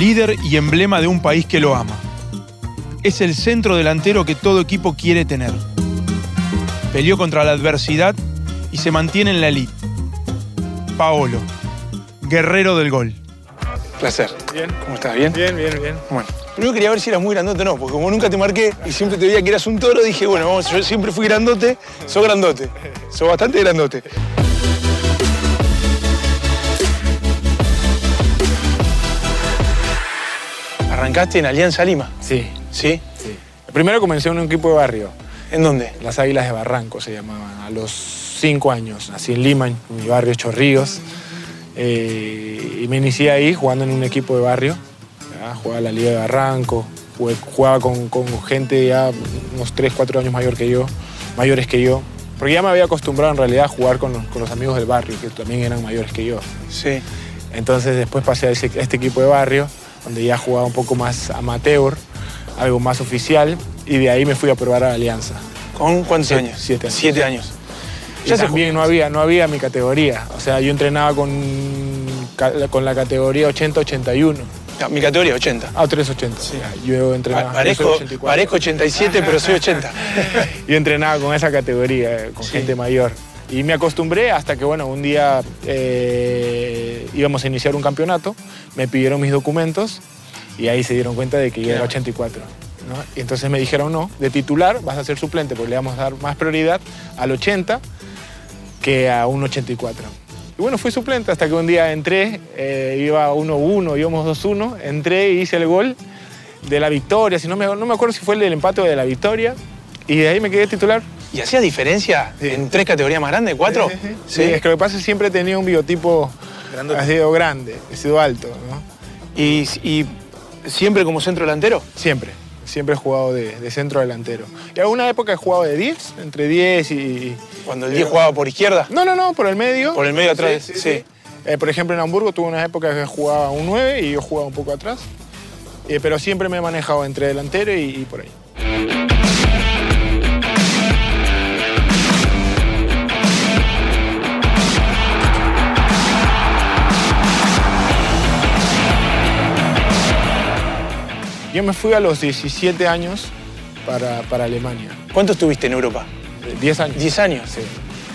líder y emblema de un país que lo ama. Es el centro delantero que todo equipo quiere tener. Peleó contra la adversidad y se mantiene en la elite. Paolo, guerrero del gol. Placer. Bien. ¿Cómo estás? ¿Bien? Bien, bien, bien. Bueno. Primero quería ver si eras muy grandote o no, porque como nunca te marqué y siempre te veía que eras un toro, dije, bueno, vamos, yo siempre fui grandote, sos grandote. Sos bastante grandote. ¿Arrancaste en Alianza Lima? Sí, ¿Sí? sí. Primero comencé en un equipo de barrio, ¿En dónde? las Águilas de Barranco se llamaban, a los cinco años. Nací en Lima, en mi barrio Chorrillos, eh, y me inicié ahí jugando en un equipo de barrio. ¿ya? Jugaba la Liga de Barranco, jugué- jugaba con, con gente ya unos tres, cuatro años mayor que yo, mayores que yo. Porque ya me había acostumbrado en realidad a jugar con los, con los amigos del barrio, que también eran mayores que yo. Sí. Entonces después pasé a, ese- a este equipo de barrio, donde ya jugaba un poco más amateur, algo más oficial, y de ahí me fui a probar a la Alianza. ¿Con cuántos Siete- años? siete años. Siete años. Ya también no había, no había mi categoría. O sea, yo entrenaba con, con la categoría 80-81. Ah, mi categoría, 80. Ah, 380. Ya, Yo entrenaba. Pa- Parezco, yo soy 84. parezco 87, pero soy 80. Yo entrenaba con esa categoría, eh, con Sí. gente mayor. Y me acostumbré hasta que, bueno, un día eh, íbamos a iniciar un campeonato, me pidieron mis documentos y ahí se dieron cuenta de que yo era Claro. 84. ¿no? Y entonces me dijeron, no, de titular vas a ser suplente porque le vamos a dar más prioridad al 80 que a un 84. Y bueno, fui suplente hasta que un día entré, eh, iba 1-1, íbamos 2-1, entré y hice el gol de la victoria, si no me, no me acuerdo si fue el del empate o de la victoria, y de ahí me quedé titular. ¿Y hacías diferencia Sí. en tres categorías más grandes? ¿Cuatro? Sí, es que lo que pasa es que siempre tenido un biotipo, Grandote. ha sido grande, he sido alto, ¿no? ¿Y, y siempre como centro delantero? Siempre, siempre he jugado de, de centro delantero. Y alguna época he jugado de 10, entre 10 y... Cuando el 10 jugaba por izquierda. No, no, no, por el medio. Por el medio atrás, sí. Eh, por ejemplo, en Hamburgo tuve una época que jugaba un 9 y yo jugaba un poco atrás. Eh, pero siempre me he manejado entre delantero y, y por ahí. Yo me fui a los 17 años para, para Alemania. ¿Cuánto estuviste en Europa? Eh, 10 años. 10 años. Sí,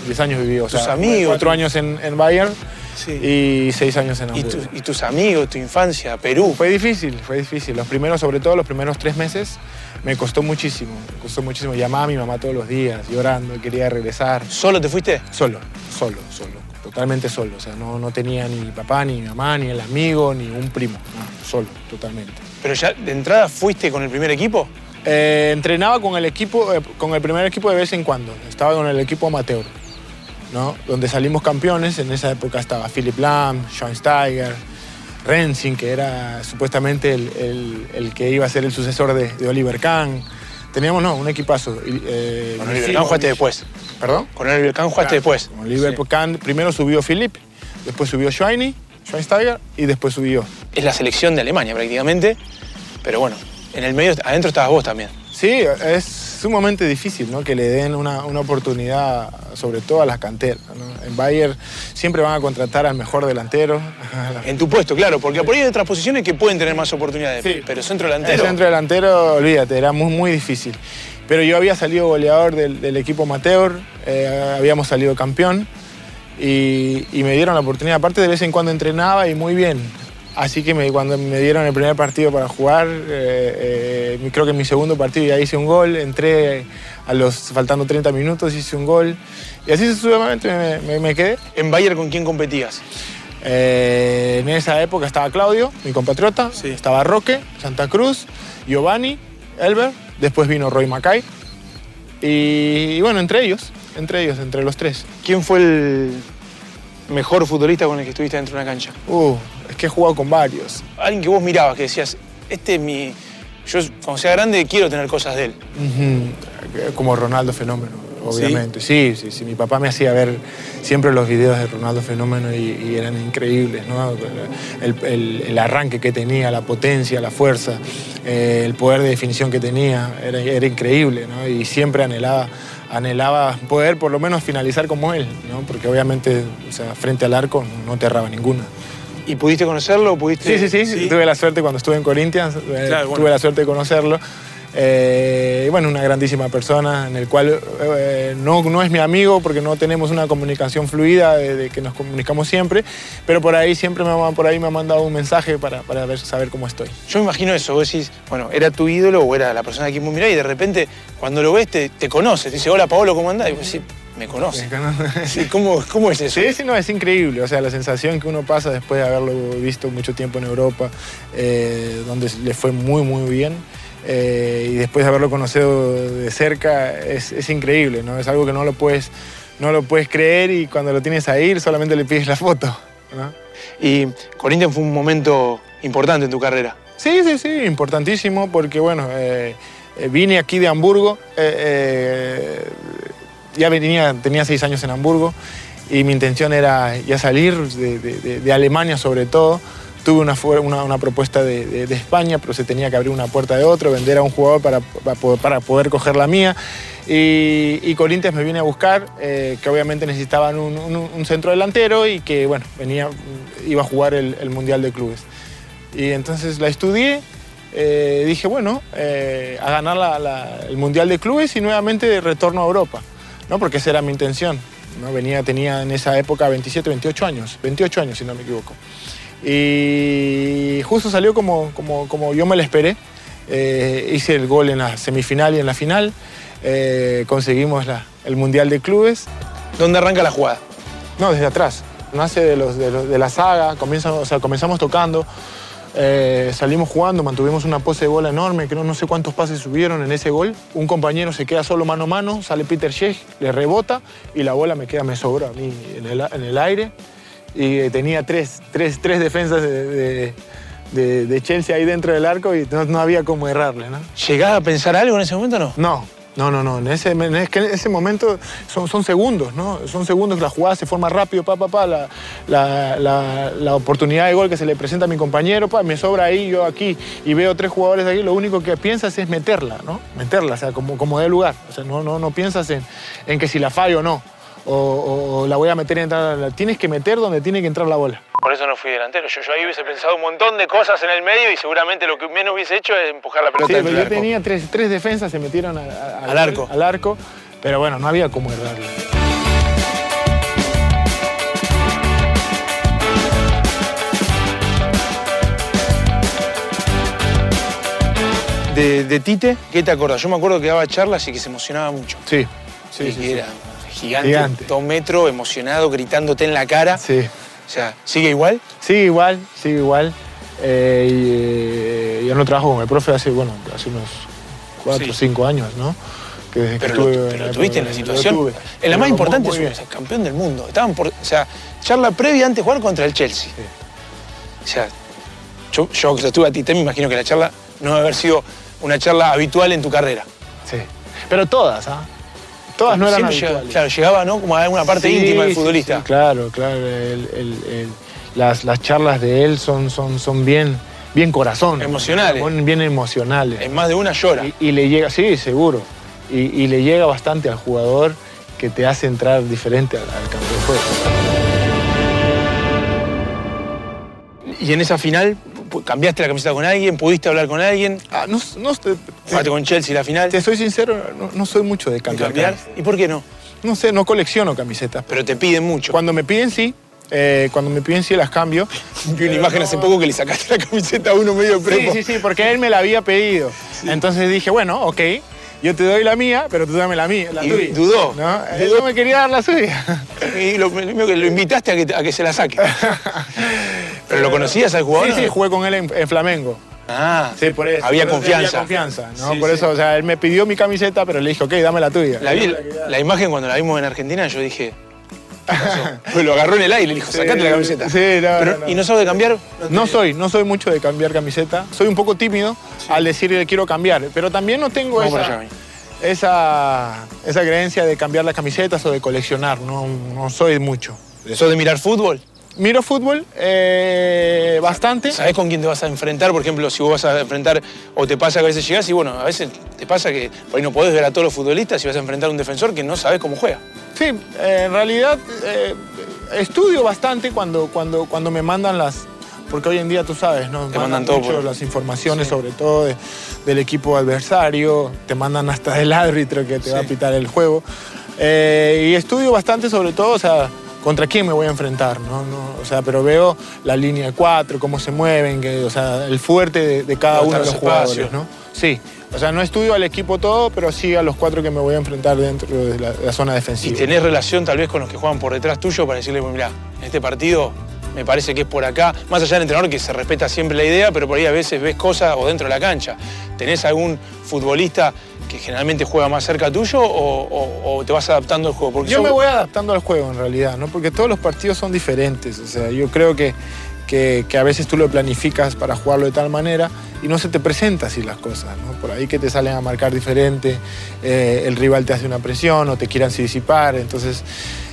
10 años viví. O ¿Tus sea, amigos? Cuatro años en, en Bayern Sí. y 6 años en ¿Y, Hamburgo. tu- y tus amigos, tu infancia, Perú? Fue difícil, fue difícil. Los primeros, sobre todo los primeros tres meses, me costó muchísimo. Me costó muchísimo. Llamaba a mi mamá todos los días, llorando, quería regresar. ¿Solo te fuiste? Solo, solo, solo. Totalmente solo. O sea, no, no tenía ni papá, ni mi mamá, ni el amigo, ni un primo. No, solo, totalmente. ¿Pero ya de entrada fuiste con el primer equipo? Eh, entrenaba con el equipo, eh, con el primer equipo de vez en cuando. Estaba con el equipo amateur, ¿no? Donde salimos campeones. En esa época estaba Philip Lam, Schweinsteiger, Rensing, que era supuestamente el, el- el que iba a ser el sucesor de, de Oliver Kahn. Teníamos, no, un equipazo. eh, Con Oliver Kahn jugaste después. ¿Perdón? Con Oliver Kahn jugaste después. Con Oliver Kahn primero subió Philip, después subió Schweini, Schweinsteiger y después subió. Es la selección de Alemania prácticamente. Pero bueno, en el medio, adentro estabas vos también. Sí, es sumamente difícil ¿no? que le den una, una oportunidad, sobre todo a las canteras. ¿no? En Bayern siempre van a contratar al mejor delantero. En tu puesto, claro, porque por ahí hay otras posiciones que pueden tener más oportunidades. Sí. Pero centro El delantero. centro delantero, olvídate, era muy, muy difícil. Pero yo había salido goleador del, del equipo amateur, eh, habíamos salido campeón y, y me dieron la oportunidad. Aparte, de vez en cuando entrenaba y muy bien. Así que me- cuando me dieron el primer partido para jugar, eh, eh, creo que en mi segundo partido ya hice un gol, entré a los faltando 30 minutos, hice un gol y así sucesivamente me, me- me quedé. ¿En Bayern con quién competías? Eh, en esa época estaba Claudio, mi compatriota, Sí. estaba Roque, Santa Cruz, Giovanni, Elber, después vino Roy Mackay. Y, y bueno, entre ellos, entre ellos, entre los tres. ¿Quién fue el mejor futbolista con el que estuviste dentro de una cancha? Uh, es que he jugado con varios. Alguien que vos mirabas, que decías, este es mi. Yo, cuando sea grande, quiero tener cosas de él. Como Ronaldo Fenómeno, obviamente. Sí, sí, sí. Mi papá me hacía ver siempre los videos de Ronaldo Fenómeno y, y eran increíbles, ¿no? El, el- el arranque que tenía, la potencia, la fuerza, eh, el poder de definición que tenía, era, era increíble, ¿no? Y siempre anhelaba, anhelaba poder por lo menos finalizar como él, ¿no? Porque obviamente, o sea, frente al arco no te erraba ninguna. ¿Y pudiste conocerlo? ¿Pudiste... Sí, sí, sí, Tuve la suerte cuando estuve en Corinthians, eh, bueno. tuve la suerte de conocerlo. Eh, bueno, una grandísima persona en el cual eh, no, no es mi amigo porque no tenemos una comunicación fluida de, de que nos comunicamos siempre, pero por ahí siempre me, ha- por ahí me ha mandado un mensaje para, para ver, saber cómo estoy. Yo me imagino eso, vos decís, bueno, era tu ídolo o era la persona que vos mirás y de repente cuando lo ves te, te conoce, te dice, hola Paolo, ¿cómo andás? Y vos decís, me conoce. Sí, ¿cómo, ¿Cómo es eso? Sí, sí, no, es increíble. O sea, la sensación que uno pasa después de haberlo visto mucho tiempo en Europa, eh, donde le fue muy, muy bien, eh, y después de haberlo conocido de cerca, es, es increíble, ¿no? Es algo que no lo puedes, no lo puedes creer y cuando lo tienes ahí solamente le pides la foto, ¿no? Y Corinthians fue un momento importante en tu carrera. Sí, sí, sí, importantísimo porque, bueno, eh, eh, vine aquí de Hamburgo, eh, ya venía, tenía seis años en Hamburgo y mi intención era ya salir de, Alemania sobre todo. Tuve una, una, propuesta de, España, pero se tenía que abrir una puerta de otro, vender a un jugador para, para poder- coger la mía. Y, y Corinthians me viene a buscar, eh, que obviamente necesitaban un, centro delantero y que, bueno, venía, iba a jugar el- Mundial de Clubes. Y entonces la estudié, eh, dije, bueno, eh, a ganar el Mundial de Clubes y nuevamente retorno a Europa, ¿no? porque esa era mi intención. ¿no? Venía, tenía en esa época 27, 28 años, 28 años si no me equivoco. Y justo salió como, como, como yo me lo esperé. Eh, hice el gol en la semifinal y en la final. Eh, conseguimos la- el Mundial de Clubes. ¿Dónde arranca la jugada? No, desde atrás. Nace de, los, de, los- de la saga, comienza, o sea, comenzamos tocando, eh, salimos jugando, mantuvimos una pose de bola enorme, que no, no sé cuántos pases subieron en ese gol. Un compañero se queda solo mano a mano, sale Peter Shech, le rebota y la bola me queda, me sobró a mí en el, en el aire. Y eh, tenía tres, tres, tres defensas de, de- de- de Chelsea ahí dentro del arco y no, no había cómo errarle, ¿no? ¿Llegás a pensar algo en ese momento o no? No, no, no, no. En ese, en ese momento son, segundos, ¿no? Son segundos que la jugada se forma rápido, pa, pa, pa. La, la- la- oportunidad de gol que se le presenta a mi compañero, pa, me sobra ahí, yo aquí, y veo tres jugadores aquí, lo único que piensas es meterla, ¿no? Meterla, o sea, como, como de lugar. O sea, no, no, no piensas en, en que si la fallo o no, o, o- o la voy a meter y entrar. la- Tienes que meter donde tiene que entrar la bola. Por eso no fui delantero. Yo, yo ahí hubiese pensado un montón de cosas en el medio y seguramente lo que menos hubiese hecho es empujar la pelota Sí, pero yo arco. tenía tres, tres defensas, se metieron a- a- Al arco. Al arco, pero bueno, no había cómo errarle. De, de Tite, ¿qué te acordás? Yo me acuerdo que daba charlas y que se emocionaba mucho. Sí, y que era gigante, Gigante. dos metros, emocionado, gritándote en la cara. Sí. O sea, ¿sigue igual? Sigue igual, sigue igual. Eh, y, eh, yo no trabajo con el profe hace, bueno, hace unos cuatro o Sí. cinco años, ¿no? Que desde que Pero, lo, estuve pero en tuviste en la situación. tuve. En la más importante es campeón del mundo. Estaban por. O sea, charla previa antes de jugar contra el Chelsea. O sea, yo, yo que estuve a Tite, me imagino que la charla no debe haber sido una charla habitual en tu carrera. Sí. Pero todas, ¿ah? Todas no eran llegaba- claro, llegaba, ¿no? Como a una parte Sí, íntima del futbolista. sí, claro, claro. el- el- el- las, las charlas de él son, son, son bien, bien corazón. Emocionales. Son bien emocionales. En más de una llora. Y, y le llega, sí, seguro. Y, y le llega bastante al jugador que te hace entrar diferente al, al campo de juego. Y en esa final, ¿cambiaste la camiseta con alguien? ¿Pudiste hablar con alguien? Ah, no, no, te, ¿Jugaste con Chelsea la final? te soy sincero, no, no soy mucho de ¿Y cambiar. ¿Y por qué no? No sé, no colecciono camisetas. Pero te piden mucho. Cuando me piden sí, eh, cuando me piden sí las cambio. Vi una imagen hace poco que le sacaste la camiseta a uno medio Sí, prepo. sí, sí, porque él me la había pedido. Entonces dije, bueno, ok, yo te doy la mía, pero tú dame la mía, la Y tuya. dudó. ¿No? Él no me quería dar la suya. Y lo, lo lo invitaste a que, a que se la saque. ¿Pero lo conocías al jugador? Sí, sí, jugué con él en, en Flamengo. Ah, Sí, por eso. Había por eso confianza. Había confianza, ¿no? Sí, por sí. eso, o sea, él me pidió mi camiseta, pero le dije, ok, dame la tuya. La, vi- la imagen cuando la vimos en Argentina, yo dije. Pues lo agarró en el aire y le dijo, sacate la camiseta. Sí, no, Pero- no. ¿Y no sabe de cambiar? No soy, no soy mucho de cambiar camiseta. Soy un poco tímido al decirle quiero cambiar, pero también no tengo Vamos esa, allá, esa, esa creencia de cambiar las camisetas o de coleccionar. No, no soy mucho. ¿Sos de mirar fútbol? Miro fútbol eh, bastante. ¿Sabés con quién te vas a enfrentar? Por ejemplo, si vos vas a enfrentar, o te pasa que a veces llegás y bueno, a veces te pasa que por ahí no podés ver a todos los futbolistas y vas a enfrentar a un defensor que no sabés cómo juega. Sí, eh, en realidad eh, estudio bastante cuando, cuando, cuando me mandan las, porque hoy en día tú sabes, ¿no? Te mandan todo mucho por- las informaciones Sí. sobre todo de- del equipo adversario, te mandan hasta el árbitro que te va a pitar el juego. Eh, y estudio bastante sobre todo, o sea, contra quién me voy a enfrentar, ¿no? No, o sea, pero veo la línea de cuatro, cómo se mueven, que, o sea, el fuerte de, de cada uno de los jugadores. ¿no? Sí. O sea, no estudio al equipo todo, pero sí a los cuatro que me voy a enfrentar dentro de la, de la zona Y defensiva. tenés relación tal vez con los que juegan por detrás tuyo para decirle, mira, en este partido me parece que es por acá, más allá del entrenador que se respeta siempre la idea, pero por ahí a veces ves cosas o dentro de la cancha. ¿Tenés algún futbolista que generalmente juega más cerca tuyo o, o- o te vas adaptando al juego? Porque Yo me voy adaptando al juego en realidad, ¿no? Porque todos los partidos son diferentes. O sea, yo creo que, que, que a veces tú lo planificas para jugarlo de tal manera y no se te presenta así las cosas, ¿no? Por ahí que te salen a marcar diferente, eh, el rival te hace una presión o te quiere anticipar, entonces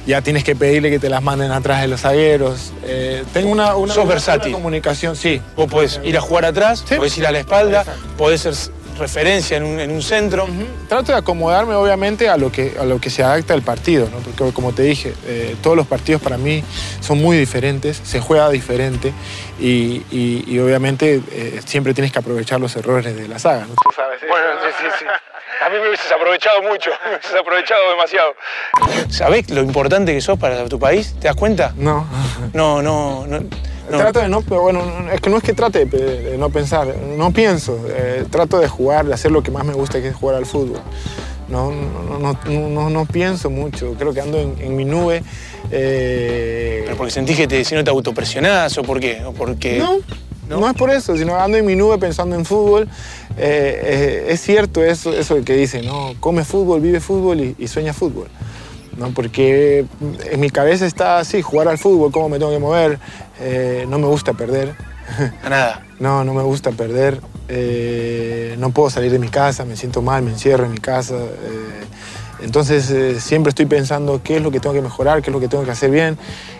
ya tienes que pedirle que te las manden atrás de los zagueros. Eh, tengo una, una, Sos una versátil. comunicación, sí. Vos podés ir a jugar atrás, Sí. podés ir a la espalda, Exacto. podés ser referencia en un, en un centro. Trato de acomodarme obviamente a lo que, a lo que se adapta el partido, ¿no? porque como te dije, eh, todos los partidos para mí son muy diferentes, se juega diferente y, y- y obviamente eh, siempre tienes que aprovechar los errores de la saga. ¿no? Bueno, sí, sí, sí. A mí me hubieses aprovechado mucho, me hubieses aprovechado demasiado. ¿Sabés lo importante que sos para tu país? ¿Te das cuenta? No. No, no, no. No. Trato de no, pero bueno, no- es que no es que trate de, no pensar, no pienso, eh, trato de jugar, de hacer lo que más me gusta, que es jugar al fútbol. No, no, no, no, no- no pienso mucho, creo que ando en, en mi nube. eh, ¿Pero porque sentís que te, si no te autopresionás o por qué? ¿O porque... No, no, es por eso, sino ando en mi nube pensando en fútbol. Eh, eh, es cierto eso, eso que dice, ¿no? Come fútbol, vive fútbol y, y sueña fútbol. ¿no? Porque en mi cabeza está así, jugar al fútbol, cómo me tengo que mover. Eh, no me gusta perder. Nada. No, no me gusta perder. eh, no puedo salir de mi casa, me siento mal, me encierro en mi casa. eh, entonces eh, siempre estoy pensando qué es lo que tengo que mejorar, qué es lo que tengo que hacer bien,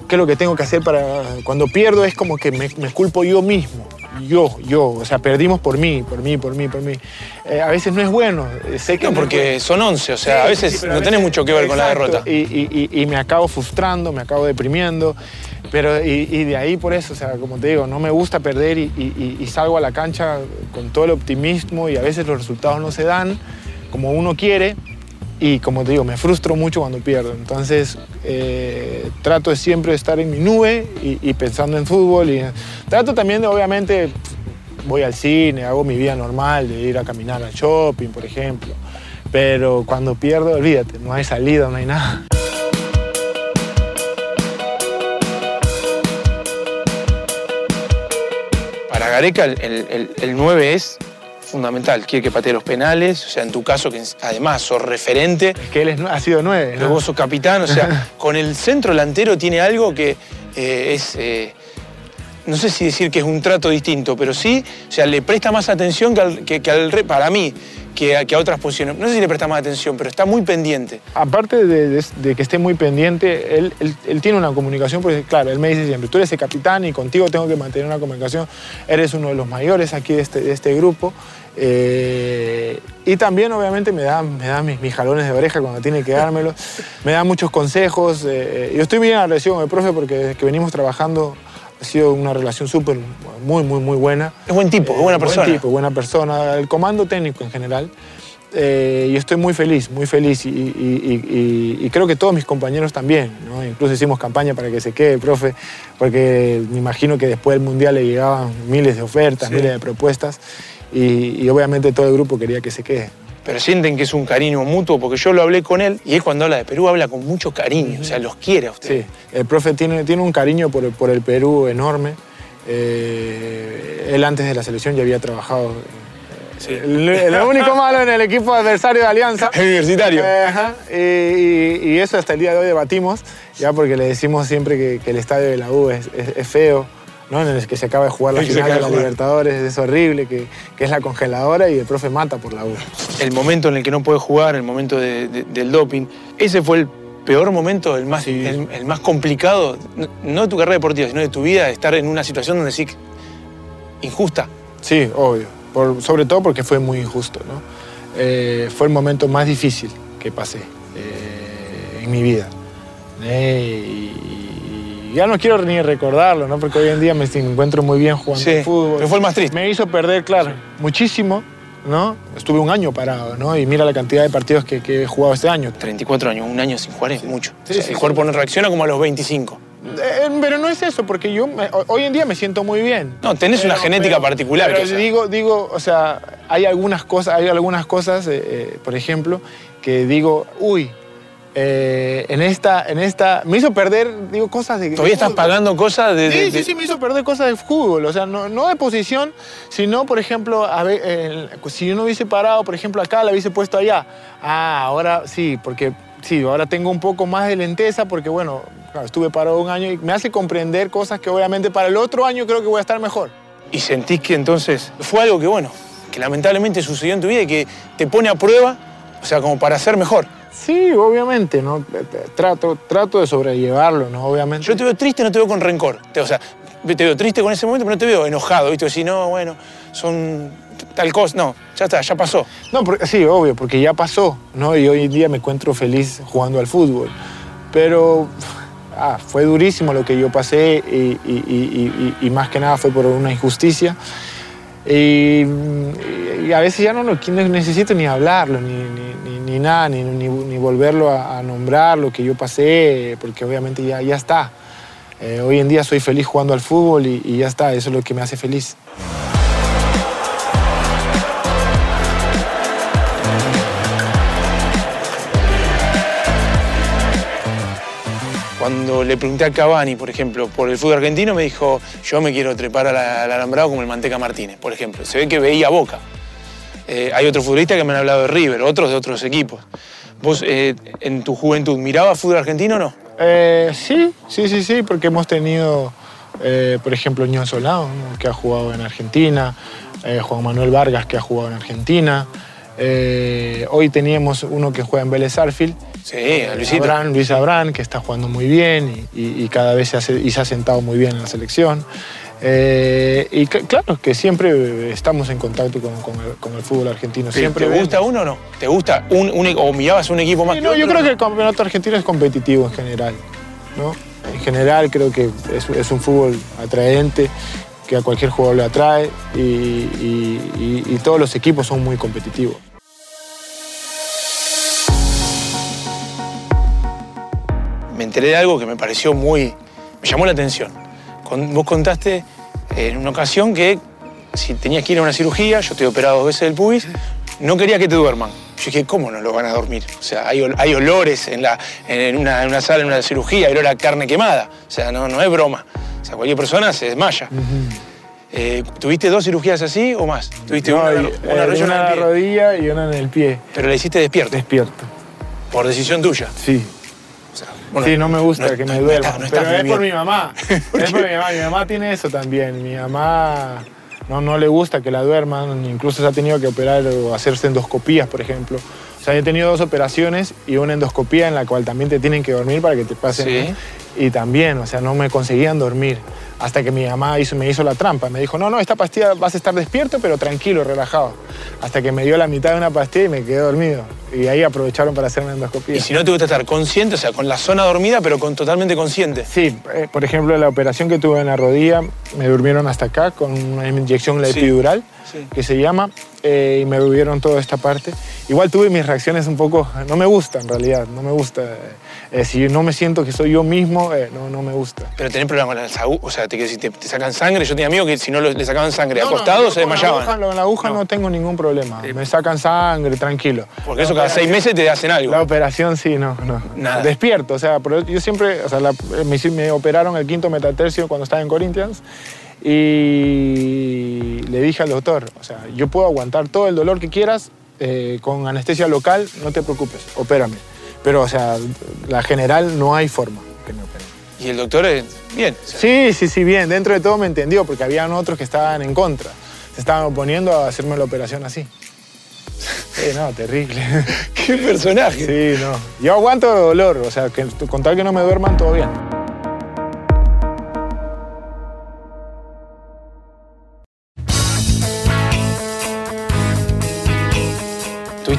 qué es lo que tengo que hacer para... Cuando pierdo es como que me, me culpo yo mismo. Yo, yo, o sea, perdimos por mí, por mí, por mí, por mí. Eh, a veces no es bueno, sé que No, porque son 11, o sea, Sí, a veces sí, no tenés mucho que ver con la Exacto, derrota. Y, y- y- y me acabo frustrando, me acabo deprimiendo. Pero, y, de ahí por eso, o sea, como te digo, no me gusta perder y, salgo a la cancha con todo el optimismo y a veces los resultados no se dan como uno quiere. Y como te digo, me frustro mucho cuando pierdo. Entonces, eh, trato de siempre estar en mi nube y pensando en fútbol. Y trato también de, obviamente, voy al cine, hago mi vida normal, de ir a caminar al shopping, por ejemplo. Pero cuando pierdo, olvídate, no hay salida, no hay nada. Gareca el, el- el- el 9 es fundamental. Quiere que patee los penales, o sea, en tu caso, que además sos referente, Es que él es ha sido nueve. ¿no? vos sos capitán, o sea, con el centro delantero tiene algo que eh, es... eh, no sé si decir que es un trato distinto, pero sí, o sea, le presta más atención que al, que, que al para mí, que a, que a otras posiciones. No sé si le presta más atención, pero está muy pendiente. Aparte de, de- de que esté muy pendiente, él, él- él tiene una comunicación, porque claro, él me dice siempre, tú eres el capitán y contigo tengo que mantener una comunicación, eres uno de los mayores aquí de este, de este grupo. Eh, y también obviamente me da, me da mis, mis jalones de oreja cuando tiene que dármelos, me da muchos consejos. eh, yo estoy bien agradecido con el profe porque desde que venimos trabajando ha sido una relación súper, muy, muy, muy buena. Es buen tipo, es buena persona. Buen tipo, buena persona. El comando técnico en general. Eh, y estoy muy feliz, muy feliz. Y, y- y- y- y creo que todos mis compañeros también. ¿no? Incluso hicimos campaña para que se quede, profe, porque me imagino que después del Mundial le llegaban miles de ofertas, Sí. miles de propuestas. Y obviamente todo el grupo quería que se quede. Pero sienten que es un cariño mutuo, porque yo lo hablé con él y él cuando habla de Perú habla con mucho cariño, o sea, los quiere a Sí, ustedes. el profe tiene, tiene un cariño por, el- por el Perú enorme. Eh, él antes de la selección ya había trabajado. eh, Sí. el- el único malo en el equipo adversario de Alianza. El universitario. Eh, ajá, y, y- y eso hasta el día de hoy debatimos, ya porque le decimos siempre que, que el estadio de la U es, es- es feo, ¿no? en el que se acaba de jugar la final de la. Libertadores, es horrible, que, que es la congeladora y el profe mata por la U. El momento en el que no puede jugar, el momento de- de- del doping, ese fue el peor momento, el más, Sí. el, el más complicado, no, de tu carrera deportiva, sino de tu vida, de estar en una situación donde sí, injusta. Sí, obvio. Por- sobre todo porque fue muy injusto, ¿no? Eh, fue el momento más difícil que pasé eh, en mi vida. Eh, y ya no quiero ni recordarlo, ¿no? Porque hoy en día me encuentro muy bien jugando Sí, fútbol. pero fue el más triste. Me hizo perder, claro, muchísimo, ¿no? Estuve un año parado, ¿no? Y mira la cantidad de partidos que, que he jugado este año. 34 años, un año sin jugar es mucho. Sí, O sea, sí, el sí. cuerpo no reacciona como a los 25. Eh, pero no es eso, porque yo me- hoy en día me siento muy bien. No, tenés una genética particular, Pero que, o sea- digo, digo, o sea, hay algunas cosas, hay algunas cosas, eh, eh, por ejemplo, que digo, uy, eh, en esta, en esta, me hizo perder, digo, cosas de. Todavía de estás fútbol. pagando cosas de... Sí, de- sí, sí, me hizo perder cosas de fútbol. O sea, no, no de posición, sino, por ejemplo, a ver, eh, si yo no hubiese parado, por ejemplo, acá, la hubiese puesto allá. Ah, ahora sí, porque sí, ahora tengo un poco más de lenteza porque, bueno, claro, estuve parado un año y me hace comprender cosas que obviamente para el otro año creo que voy a estar mejor. Y sentís que entonces fue algo que, bueno, que lamentablemente sucedió en tu vida y que te pone a prueba, o sea, como para ser mejor. Sí, obviamente, ¿no? Trato, trato de sobrellevarlo, ¿no? Obviamente. Yo te veo triste, no te veo con rencor. O sea, te veo triste con ese momento, pero no te veo enojado, ¿viste? Si no, bueno, son tal cosa. No, ya está, ya pasó. No, porque- sí, obvio, porque ya pasó, ¿no? Y hoy en día me encuentro feliz jugando al fútbol. Pero ah, fue durísimo lo que yo pasé y, y- y- y- más que nada fue por una injusticia. Y, a veces ya no, no necesito ni hablarlo, ni, ni- ni- nada, ni, ni- volverlo a, nombrar lo que yo pasé, porque obviamente ya, ya está. Eh, hoy en día soy feliz jugando al fútbol y, y ya está, eso es lo que me hace feliz. Cuando le pregunté a Cavani, por ejemplo, por el fútbol argentino, me dijo, yo me quiero trepar al, al alambrado como el Manteca Martínez, por ejemplo. Se ve que veía Boca. Eh, hay otros futbolistas que me han hablado de River, otros de otros equipos. ¿Vos eh, en tu juventud mirabas fútbol argentino o no? Eh, sí, sí, sí, sí, porque hemos tenido, eh, por ejemplo, Ñón Solano, ¿no? que ha jugado en Argentina, Juan Manuel Vargas, que ha jugado en Argentina. Hoy teníamos uno que juega en Vélez Arfield, Sí, a Luisito. Abraham, Luis Abrán, que está jugando muy bien y, y- y cada vez se, hace- y se ha sentado muy bien en la selección. Eh, y cl- claro, que siempre estamos en contacto con, con el, con el fútbol argentino. Siempre ¿Te gusta uno o no? ¿Te gusta un, un- o mirabas un equipo más Sí, que no, yo creo que el campeonato argentino es competitivo en general. ¿no? En general creo que es, es un fútbol atraente, que a cualquier jugador le atrae y, y- y- y todos los equipos son muy competitivos. me enteré de algo que me pareció muy. me llamó la atención. Vos contaste en una ocasión que si tenías que ir a una cirugía, yo te he operado dos veces del pubis, no quería que te duerman. Yo dije, ¿cómo no lo van a dormir? O sea, hay, ol- hay olores en, la, en, una, en una sala, en una cirugía, hay olor a carne quemada. O sea, no, no es broma. O sea, cualquier persona se desmaya. Eh, ¿Tuviste dos cirugías así o más? ¿Tuviste No, una, y, una eh, en la pie? rodilla y una en el pie. Pero la hiciste despierto, Despierto. por decisión tuya. Sí. O sea, bueno, sí, no me gusta no- que me no está pero es por mi mamá. es por mi mamá. Mi mamá tiene eso también. Mi mamá no, no le gusta que la duerman. Incluso se ha tenido que operar o hacerse endoscopías, por ejemplo. O sea, he tenido dos operaciones y una endoscopía en la cual también te tienen que dormir para que te pasen. Sí. Y también, o sea, no me conseguían dormir. Hasta que mi mamá hizo, me hizo la trampa. Me dijo, no, no, esta pastilla vas a estar despierto, pero tranquilo, relajado. Hasta que me dio la mitad de una pastilla y me quedé dormido. Y ahí aprovecharon para hacerme endoscopía. Y si no te gusta estar consciente, o sea, con la zona dormida, pero con totalmente consciente. Sí, eh, por ejemplo, la operación que tuve en la rodilla, me durmieron hasta acá con una inyección la Sí, epidural, sí. que se llama, eh, y me durmieron toda esta parte. Igual tuve mis reacciones un poco, no me gusta en realidad, no me gusta. Eh, si no me siento que soy yo mismo, eh, no, no me gusta. Pero tenés problemas con las agujas, o sea, te, decir, te, te sacan sangre. Yo tenía amigos que si no le sacaban sangre No, no, acostados yo se con la desmayaban. aguja- Con la aguja no, No. tengo ningún problema, me sacan sangre, tranquilo. Porque eso cada seis meses te hacen algo. La operación sí, no, no. Nada. Despierto, o sea, pero yo siempre, o sea, la- me, hici- me operaron el quinto metatercio cuando estaba en Corinthians y le dije al doctor, o sea, yo puedo aguantar todo el dolor que quieras eh, con anestesia local, no te preocupes, opérame. Pero, o sea, la general no hay forma que me operen. Y el doctor, es bien. o sea, Sí, sí, sí, bien, dentro de todo me entendió, porque habían otros que estaban en contra. Se estaban oponiendo a hacerme la operación así. Sí, no, terrible. ¡Qué personaje! Sí, no. Yo aguanto dolor, o sea, que con tal que no me duerman, todo bien.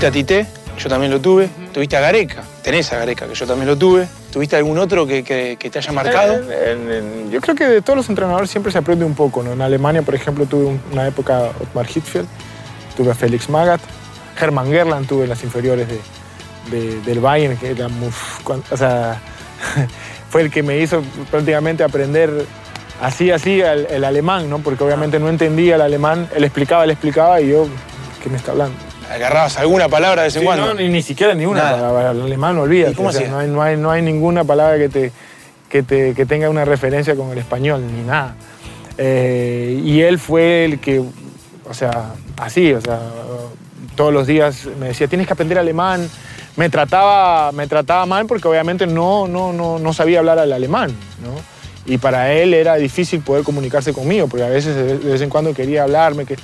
Tuviste a Tite, yo también lo tuve. Tuviste a Gareca, tenés a Gareca, que yo también lo tuve. ¿Tuviste algún otro que, te haya marcado? yo creo que de todos los entrenadores siempre se aprende un poco. ¿no? En Alemania, por ejemplo, tuve una época Otmar Hitzfeld, tuve a Felix Magath, Hermann Gerland tuve en las inferiores del Bayern, que era muy, o sea, fue el que me hizo prácticamente aprender así, así el, alemán, ¿no? Porque obviamente no entendía el alemán, él explicaba, él explicaba y yo, ¿qué me está hablando? ¿Agarrabas alguna palabra de vez en cuando? No, ni, siquiera ni una palabra. El alemán, olvídate. ¿Cómo no, hay, no, hay, no hay ninguna palabra que, te, que, te, que tenga una referencia con el español, ni nada. Eh, y él fue el que, o sea, así, o sea, todos los días me decía, tienes que aprender alemán. Me trataba, me trataba mal porque obviamente no, no, no, no sabía hablar el alemán, ¿no? Y para él era difícil poder comunicarse conmigo, porque a veces de vez en cuando quería hablarme, que,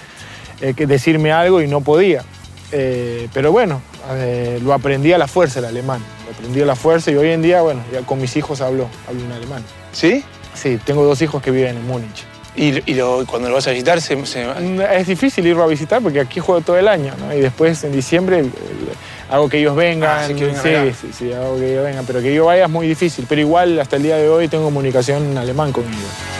eh, que decirme algo y no podía. Eh, pero bueno, eh, lo aprendí a la fuerza el alemán. Lo aprendí a la fuerza y hoy en día, bueno, ya con mis hijos hablo, hablo en alemán. ¿Sí? Sí, tengo dos hijos que viven en Múnich. ¿Y, cuando lo vas a visitar? Se, mm, Es difícil irlo a visitar porque aquí juego todo el año, ¿no? Y después en diciembre hago que ellos vengan. Ah, sí, sí, sí, hago que ellos vengan. Pero que yo vaya es muy difícil. Pero igual hasta el día de hoy tengo comunicación en alemán con ellos.